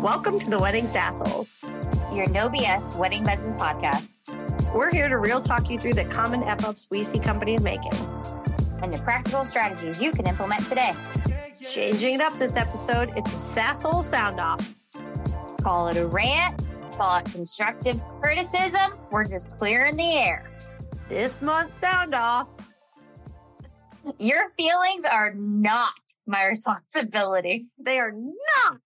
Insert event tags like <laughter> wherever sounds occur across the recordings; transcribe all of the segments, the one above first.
Welcome to the Wedding Sassholes. Your no BS wedding business podcast. We're here to real talk you through the common F ups we see companies making and the practical strategies you can implement today. Changing it up this episode, it's a sasshole sound off. Call it a rant, call it constructive criticism. We're just clearing the air. This month's sound off. Your feelings are not my responsibility. They are not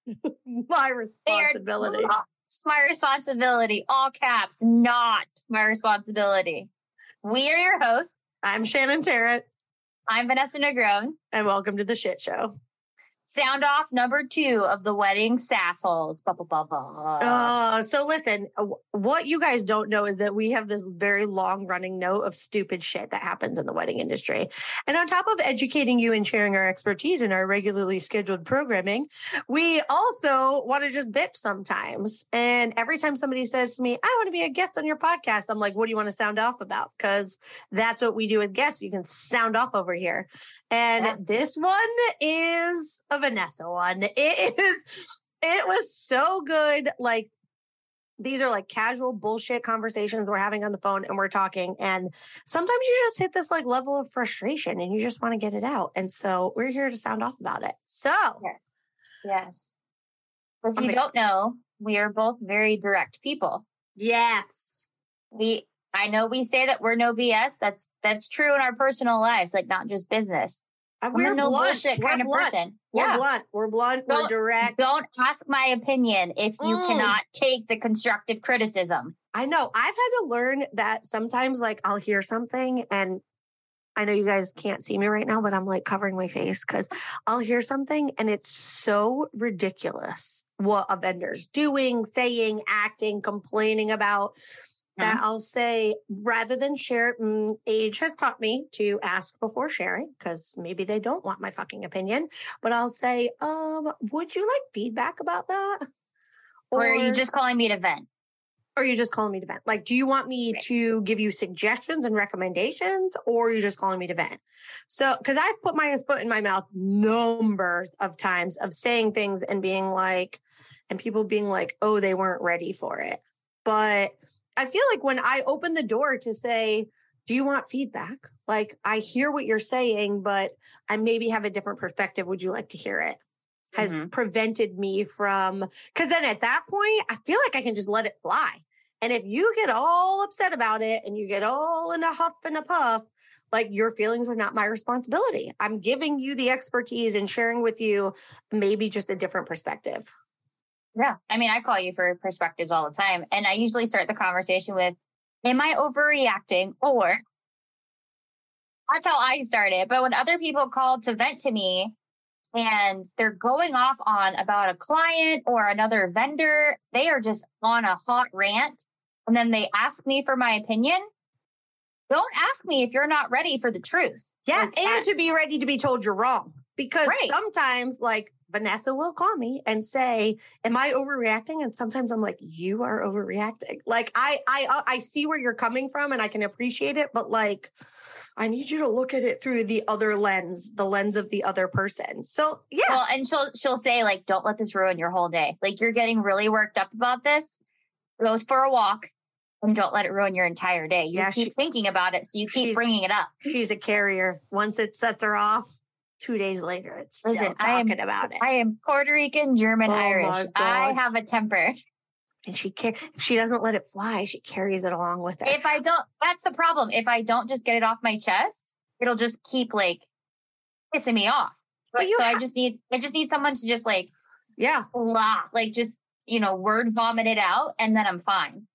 my responsibility. They are not my responsibility. All caps, not my responsibility. We are your hosts. I'm Shannon Tarrant. I'm Vanessa Negron. And welcome to the shit show. Sound off number two of the wedding sassholes. Blah, blah, blah, blah. Uh, so listen, what you guys don't know is that we have this very long running note of stupid shit that happens in the wedding industry. And on top of educating you and sharing our expertise in our regularly scheduled programming, we also want to just bitch sometimes. And every time somebody says to me, I want to be a guest on your podcast, I'm like, what do you want to sound off about? Because that's what we do with guests. You can sound off over here. And yeah. this one is Vanessa one. <laughs> It is, it was so good. Like, these are like casual bullshit conversations we're having on the phone and we're talking. And sometimes you just hit this like level of frustration and you just want to get it out. And so we're here to sound off about it. So, yes. Yes. If you don't know, we are both very direct people. Yes. We I know we say that we're no BS. That's that's true in our personal lives, like not just business. We're no blunt. bullshit we're kind blunt. of person. We're yeah. blunt. We're blunt. Don't, we're direct. Don't ask my opinion if you mm. cannot take the constructive criticism. I know. I've had to learn that sometimes, like, I'll hear something and I know you guys can't see me right now, but I'm like covering my face because I'll hear something and it's so ridiculous what a vendor's doing, saying, acting, complaining about that mm-hmm. I'll say rather than share, mm, age has taught me to ask before sharing because maybe they don't want my fucking opinion. But I'll say, um, would you like feedback about that? Or, or are you just calling me to vent? Or are you just calling me to vent? Like, do you want me right. to give you suggestions and recommendations, or are you just calling me to vent? So, because I've put my foot in my mouth numbers of times of saying things and being like, and people being like, oh, they weren't ready for it. But I feel like when I open the door to say, do you want feedback? Like, I hear what you're saying, but I maybe have a different perspective. Would you like to hear it? Has mm-hmm. prevented me from, because then at that point, I feel like I can just let it fly. And if you get all upset about it and you get all in a huff and a puff, like your feelings are not my responsibility. I'm giving you the expertise and sharing with you maybe just a different perspective. Yeah. I mean, I call you for perspectives all the time. And I usually start the conversation with, Am I overreacting? Or that's how I started. But when other people call to vent to me and they're going off on about a client or another vendor, they are just on a hot rant. And then they ask me for my opinion. Don't ask me if you're not ready for the truth. Yeah. Like, and to be ready to be told you're wrong. Because right. sometimes, like, Vanessa will call me and say, "Am I overreacting?" And sometimes I'm like, "You are overreacting." Like I I uh, I see where you're coming from and I can appreciate it, but like I need you to look at it through the other lens, the lens of the other person. So, yeah. Well, and she'll she'll say like, "Don't let this ruin your whole day." Like you're getting really worked up about this. Go for a walk and don't let it ruin your entire day. You yeah, keep she, thinking about it, so you keep bringing it up. She's a carrier. Once it sets her off, two days later, it's still Listen, talking am, about it. I am Puerto Rican, German, oh Irish. I have a temper. And she if she doesn't let it fly, she carries it along with her. If I don't, that's the problem. If I don't just get it off my chest, it'll just keep like pissing me off. But so I just need, I just need someone to just like, yeah, blah, like just you know, word vomit it out, and then I'm fine.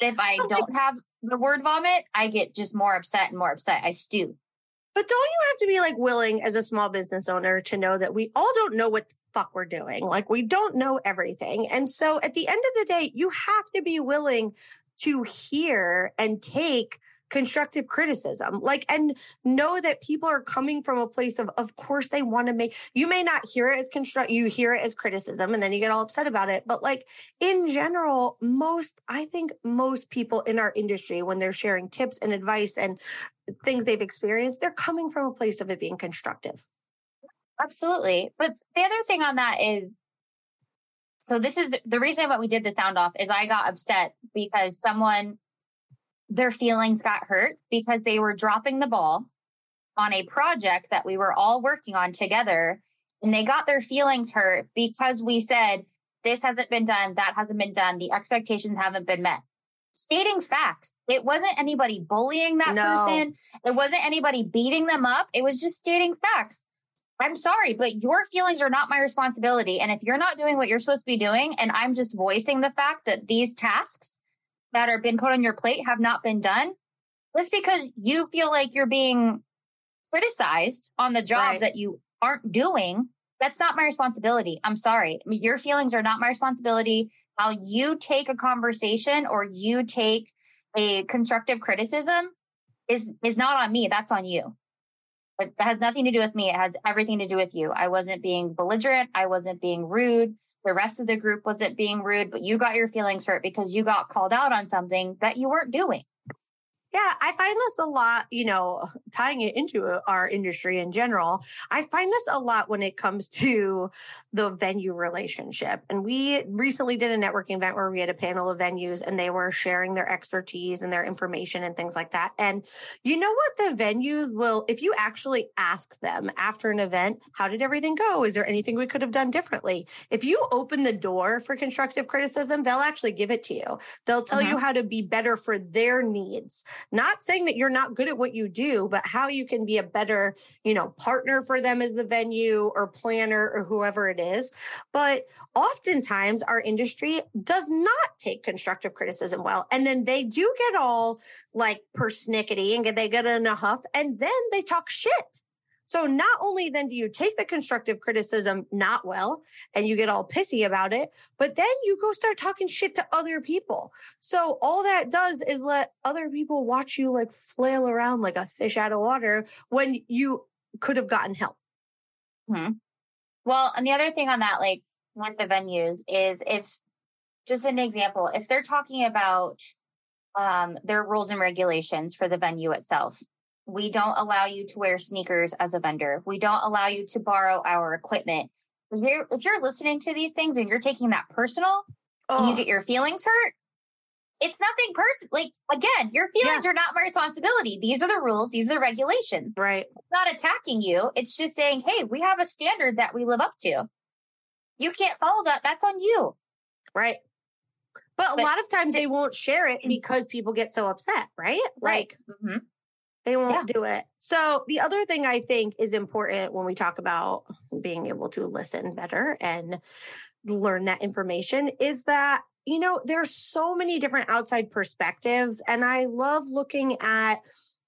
If I don't have the word vomit, I get just more upset and more upset. I stew. But don't you have to be like willing as a small business owner to know that we all don't know what the fuck we're doing? Like we don't know everything. And so at the end of the day, you have to be willing to hear and take constructive criticism. Like and know that people are coming from a place of of course they want to make you may not hear it as construct you hear it as criticism and then you get all upset about it but like in general most i think most people in our industry when they're sharing tips and advice and things they've experienced they're coming from a place of it being constructive. Absolutely. But the other thing on that is so this is the, the reason why we did the sound off is I got upset because someone their feelings got hurt because they were dropping the ball on a project that we were all working on together. And they got their feelings hurt because we said this hasn't been done. That hasn't been done. The expectations haven't been met. Stating facts. It wasn't anybody bullying that No. person. It wasn't anybody beating them up. It was just stating facts. I'm sorry but your feelings are not my responsibility. And if you're not doing what you're supposed to be doing and i'm just voicing the fact that these tasks that are been put on your plate have not been done just because you feel like you're being criticized on the job Right. that you aren't doing, that's not my responsibility. I'm sorry. I mean, your feelings are not my responsibility. How you take a conversation or you take a constructive criticism is is not on me. That's on you. it has nothing to do with me. It has everything to do with you. I wasn't being belligerent. I wasn't being rude. The rest of the group wasn't being rude, but you got your feelings hurt because you got called out on something that you weren't doing. Yeah, I find this a lot, you know, <laughs> tying it into our industry in general. I find this a lot when it comes <laughs> to the venue relationship. And we recently did a networking event where we had a panel of venues and they were sharing their expertise and their information and things like that. And you know what? The venues will, if you actually ask them after an event, how did everything go? Is there anything we could have done differently? If you open the door for constructive criticism, they'll actually give it to you. They'll tell you uh-huh. how to be better for their needs not saying that you're not good at what you do but how you can be a better you know partner for them as the venue or planner or whoever it is. But oftentimes our industry does not take constructive criticism well and then they do get all like persnickety and they get in a huff and then they talk shit so not only then do you take the constructive criticism not well and you get all pissy about it, but then you go start talking shit to other people. So all that does is let other people watch you like flail around like a fish out of water when you could have gotten help. Well, and the other thing on that, like with the venues, is if just an example, if they're talking about um, their rules and regulations for the venue itself, we don't allow you to wear sneakers as a vendor. We don't allow you to borrow our equipment. If you're, if you're listening to these things and you're taking that personal, and you get your feelings hurt, it's nothing personal. Like again, your feelings are not my responsibility. These are the rules. These are the regulations right. it's not attacking you. It's just saying, hey, we have a standard that we live up to. You can't follow that. That's on you. Right. But a lot of times they won't share it because people get so upset, right? Like Mhm. They won't do it. So the other thing I think is important when we talk about being able to listen better and learn that information is that you know there's so many different outside perspectives and I love looking at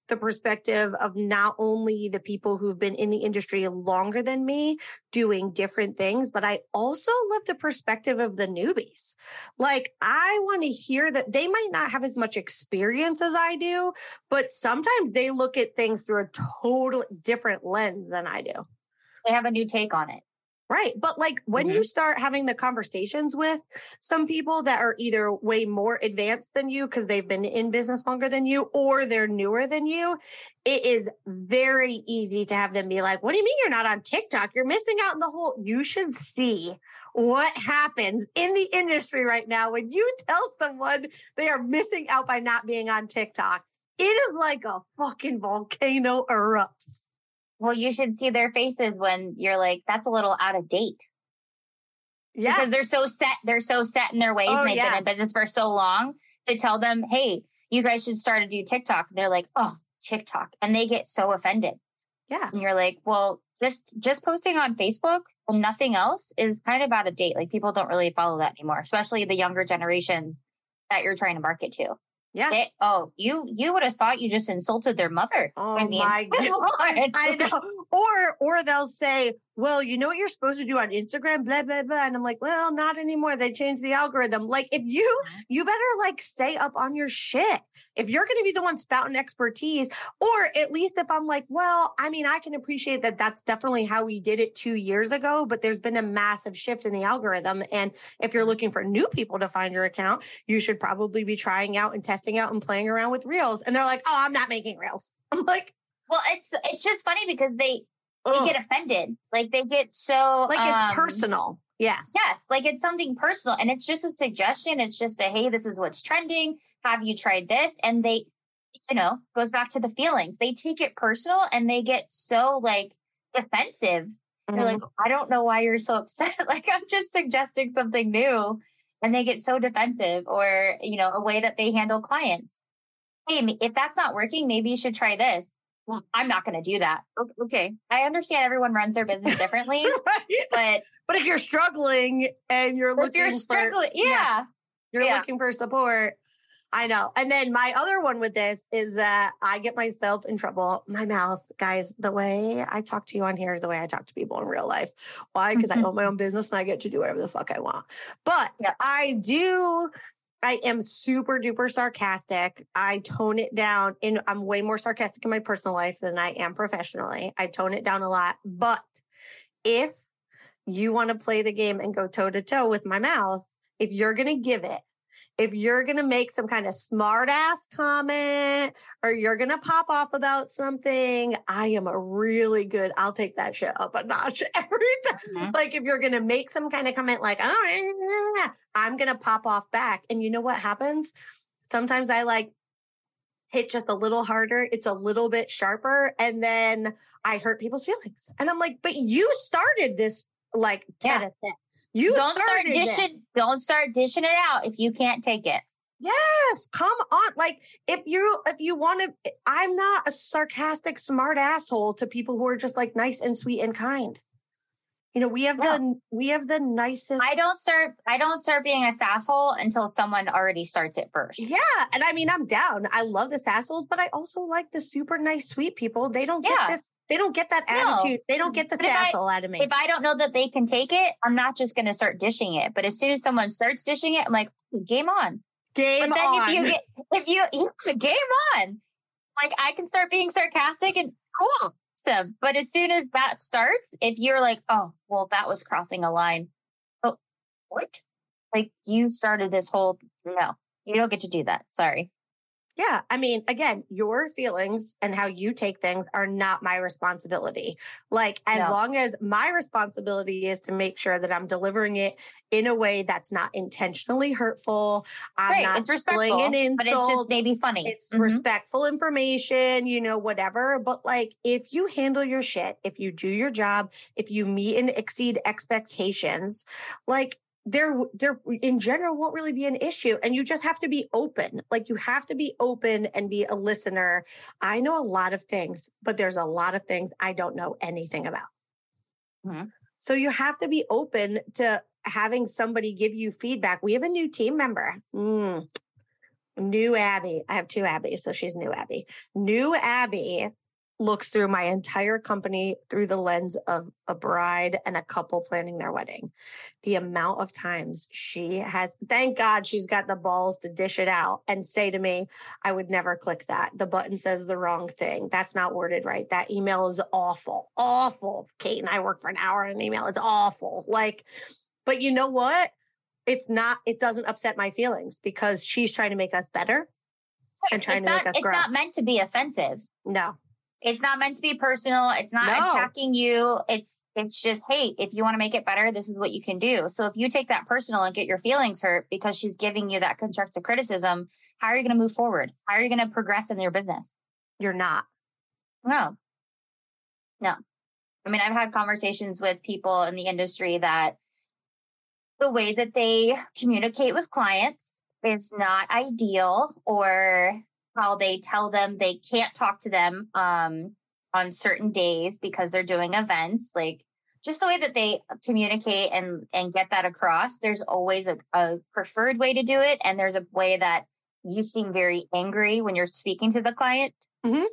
the perspective of not only the people who've been in the industry longer than me doing different things, but I also love the perspective of the newbies. Like, I want to hear that they might not have as much experience as I do, but sometimes they look at things through a totally different lens than I do. They have a new take on it. Right. But like when you mm-hmm. start having the conversations with some people that are either way more advanced than you because they've been in business longer than you or they're newer than you, it is very easy to have them be like, What do you mean you're not on TikTok? You're missing out on the whole. You should see what happens in the industry right now when you <laughs> tell someone they are missing out by not being on TikTok. It is like a fucking volcano erupts. Well, you should see their faces when you're like, that's a little out of date. Yeah. Because they're so set, they're so set in their ways Oh, and they've yeah. been in business for so long to tell them, hey, you guys should start to do TikTok. They're like, oh, TikTok. And they get so offended. yeah. And you're like, well, just just posting on Facebook and nothing else is kind of out of date. Like people don't really follow that anymore, especially the younger generations that you're trying to market to. Yeah. They- oh, you you would have thought you just insulted their mother. Oh I mean, my <laughs> god. <laughs> I know. Or or they'll say, well, you know what you're supposed to do on Instagram, blah, blah, blah. And I'm like, well, not anymore. They changed the algorithm. Like if you mm-hmm. you better like stay up on your shit. If you're gonna be the one spouting expertise, or at least if I'm like, well, I mean, I can appreciate that that's definitely how we did it two years ago, but there's been a massive shift in the algorithm. And if you're looking for new people to find your account, you should probably be trying out and testing out and playing around with reels. And they're like, oh, I'm not making reels. <laughs> I'm like, Well, it's it's just funny because they they get offended. Like they get so like it's um, personal. Yes. Yes, like it's something personal and it's just a suggestion. It's just a hey, this is what's trending. Have you tried this? And they, you know, goes back to the feelings. They take it personal and they get so like defensive. Mm-hmm. They're like, I don't know why you're so <laughs> upset. like I'm just suggesting something new. And they get so defensive or, you know, a way that they handle clients. Hey, if that's not working, maybe you should try this well, I'm not going to do that. Okay. I understand everyone runs their business differently, <laughs> right. but but if you're struggling and you're looking, if you're struggling, for, yeah. yeah, you're yeah. looking for support. I know. And then my other one with this is that I get myself in trouble. My mouth, guys, the way I talk to you on here is the way I talk to people in real life. Why? Because I mm-hmm. own my own business and I get to do whatever the fuck I want. But yeah. I do I am super duper sarcastic. I tone it down and I'm way more sarcastic in my personal life than I am professionally. I tone it down a lot. But if you want to play the game and go toe to toe with my mouth, if you're going to give it, if you're going to make some kind of smart ass comment or you're going to pop off about something, I am a really good, I'll take that shit up a notch <laughs> every time. Mm-hmm. Like if you're going to make some kind of comment like, oh, I'm going to pop off back. And you know what happens? Sometimes I like hit just a little harder. It's a little bit sharper. And then I hurt people's feelings. And I'm like, but you started this like yeah. You don't start dishing. This. Don't start dishing it out if you can't take it. Yes, come on. Like if you if you want to, I'm not a sarcastic, smart asshole to people who are just like nice and sweet and kind. You know, we have no. the we have the nicest. I don't start. I don't start being a asshole until someone already starts it first. Yeah, and I mean, I'm down. I love the assholes, but I also like the super nice, sweet people. They don't yeah. get this. They don't get that no. attitude. They don't get the asshole out of me. If I don't know that they can take it, I'm not just going to start dishing it. But as soon as someone starts dishing it, I'm like, game on. Game but then on. If you get, if you <laughs> game on, like I can start being sarcastic and cool But as soon as that starts, if you're like, oh, well, that was crossing a line. Oh, what? Like you started this whole, no, you don't get to do that. Sorry. Yeah. I mean, again, your feelings and how you take things are not my responsibility. Like, as no. long as my responsibility is to make sure that I'm delivering it in a way that's not intentionally hurtful. I'm right. not it's sling an insult. But it's just maybe funny. It's mm-hmm. respectful information, you know, whatever. But like, if you handle your shit, if you do your job, if you meet and exceed expectations, like, there there in general won't really be an issue and you just have to be open like you have to be open and be a listener. I know a lot of things but there's a lot of things i don't know anything about. Mm-hmm. so you have to be open to having somebody give you feedback. We have a new team member. Mm. new abby. I have two abby so she's new abby. New abby looks through my entire company through the lens of a bride and a couple planning their wedding. The amount of times she has, thank God she's got the balls to dish it out and say to me, I would never click that. The button says the wrong thing. That's not worded right. That email is awful, awful. Kate and I work for an hour on an email. It's awful. Like, but you know what? It's not, it doesn't upset my feelings because she's trying to make us better and trying it's to not, make us it's grow. It's not meant to be offensive. No. It's not meant to be personal. It's not no. attacking you. It's it's just, hey, if you want to make it better, this is what you can do. So if you take that personal and get your feelings hurt because she's giving you that constructive criticism, how are you going to move forward? How are you going to progress in your business? You're not. No. No. I mean, I've had conversations with people in the industry that the way that they communicate with clients is not ideal or how they tell them they can't talk to them um, on certain days because they're doing events like just the way that they communicate and and get that across there's always a, a preferred way to do it and there's a way that you seem very angry when you're speaking to the client mm-hmm.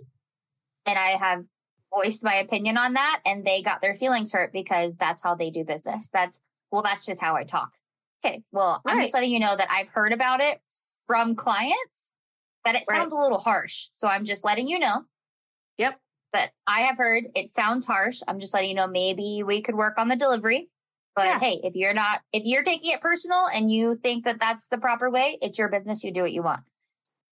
and i have voiced my opinion on that and they got their feelings hurt because that's how they do business that's well that's just how i talk okay well right. i'm just letting you know that i've heard about it from clients that it sounds right. a little harsh. So I'm just letting you know. Yep. But I have heard it sounds harsh. I'm just letting you know maybe we could work on the delivery. But yeah. hey, if you're not, if you're taking it personal and you think that that's the proper way, it's your business. You do what you want.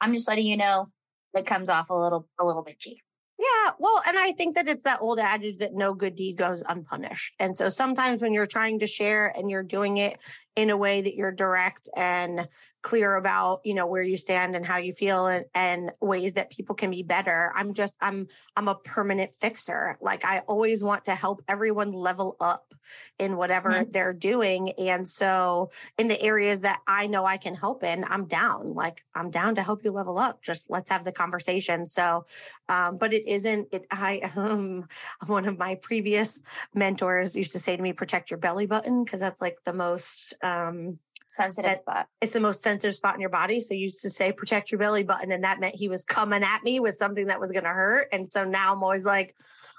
I'm just letting you know it comes off a little, a little bitchy. Yeah, well, and I think that it's that old adage that no good deed goes unpunished. And so sometimes when you're trying to share and you're doing it in a way that you're direct and clear about, you know, where you stand and how you feel and, and ways that people can be better, I'm just I'm I'm a permanent fixer. Like I always want to help everyone level up in whatever mm-hmm. they're doing. And so in the areas that I know I can help in, I'm down. Like I'm down to help you level up. Just let's have the conversation. So um, but it isn't it I <laughs> um one of my previous mentors used to say to me, protect your belly button, because that's like the most um sensitive spot. It's the most sensitive spot in your body. So used to say protect your belly button. And that meant he was coming at me with something that was gonna hurt. And so now I'm always like,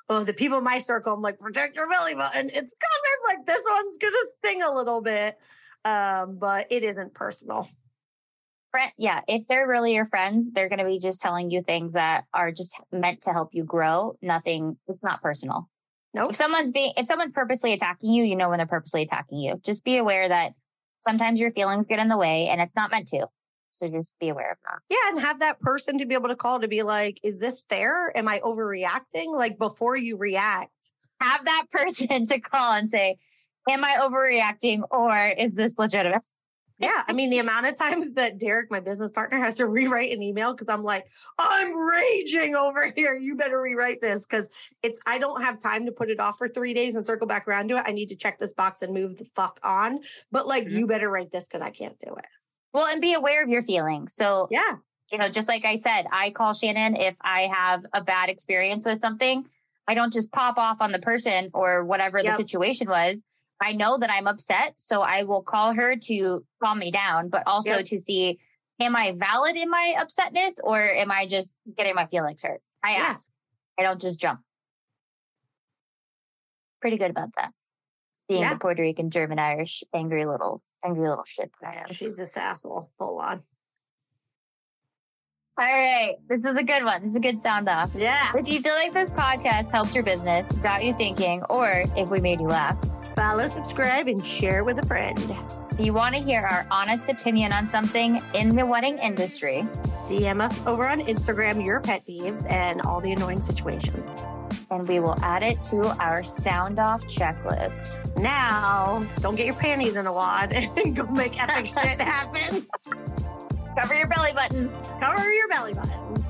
oh, the people in my circle, I'm like, protect your belly button. It's coming. Like this one's gonna sting a little bit. Um, but it isn't personal friend, yeah, if they're really your friends, they're going to be just telling you things that are just meant to help you grow. Nothing, it's not personal. No. Nope. If someone's being, if someone's purposely attacking you, you know when they're purposely attacking you. Just be aware that sometimes your feelings get in the way and it's not meant to. So just be aware of that. Yeah. And have that person to be able to call to be like, is this fair? Am I overreacting? Like before you react, have that <laughs> person to call and say, am I overreacting or is this legitimate? Yeah. I mean, the amount of times that Derek, my business partner, has to rewrite an email because I'm like, I'm raging over here. You better rewrite this because it's, I don't have time to put it off for three days and circle back around to it. I need to check this box and move the fuck on. But like, mm-hmm. you better write this because I can't do it. Well, and be aware of your feelings. So, yeah. You know, just like I said, I call Shannon if I have a bad experience with something. I don't just pop off on the person or whatever yep. the situation was. I know that I'm upset. So I will call her to calm me down, but also yep. to see, am I valid in my upsetness or am I just getting my feelings hurt? I yeah. ask. I don't just jump. Pretty good about that. Being yeah. the Puerto Rican, German, Irish, angry little, angry little shit that I am. She's this asshole, full on. All right. This is a good one. This is a good sound off. Yeah. If you feel like this podcast helps your business, got you thinking, or if we made you laugh, follow, subscribe, and share with a friend. If you want to hear our honest opinion on something in the wedding industry, DM us over on Instagram your pet peeves and all the annoying situations. And we will add it to our sound off checklist. Now, don't get your panties in a wad and <laughs> go make epic <laughs> shit happen. Cover your belly button. Cover your belly button.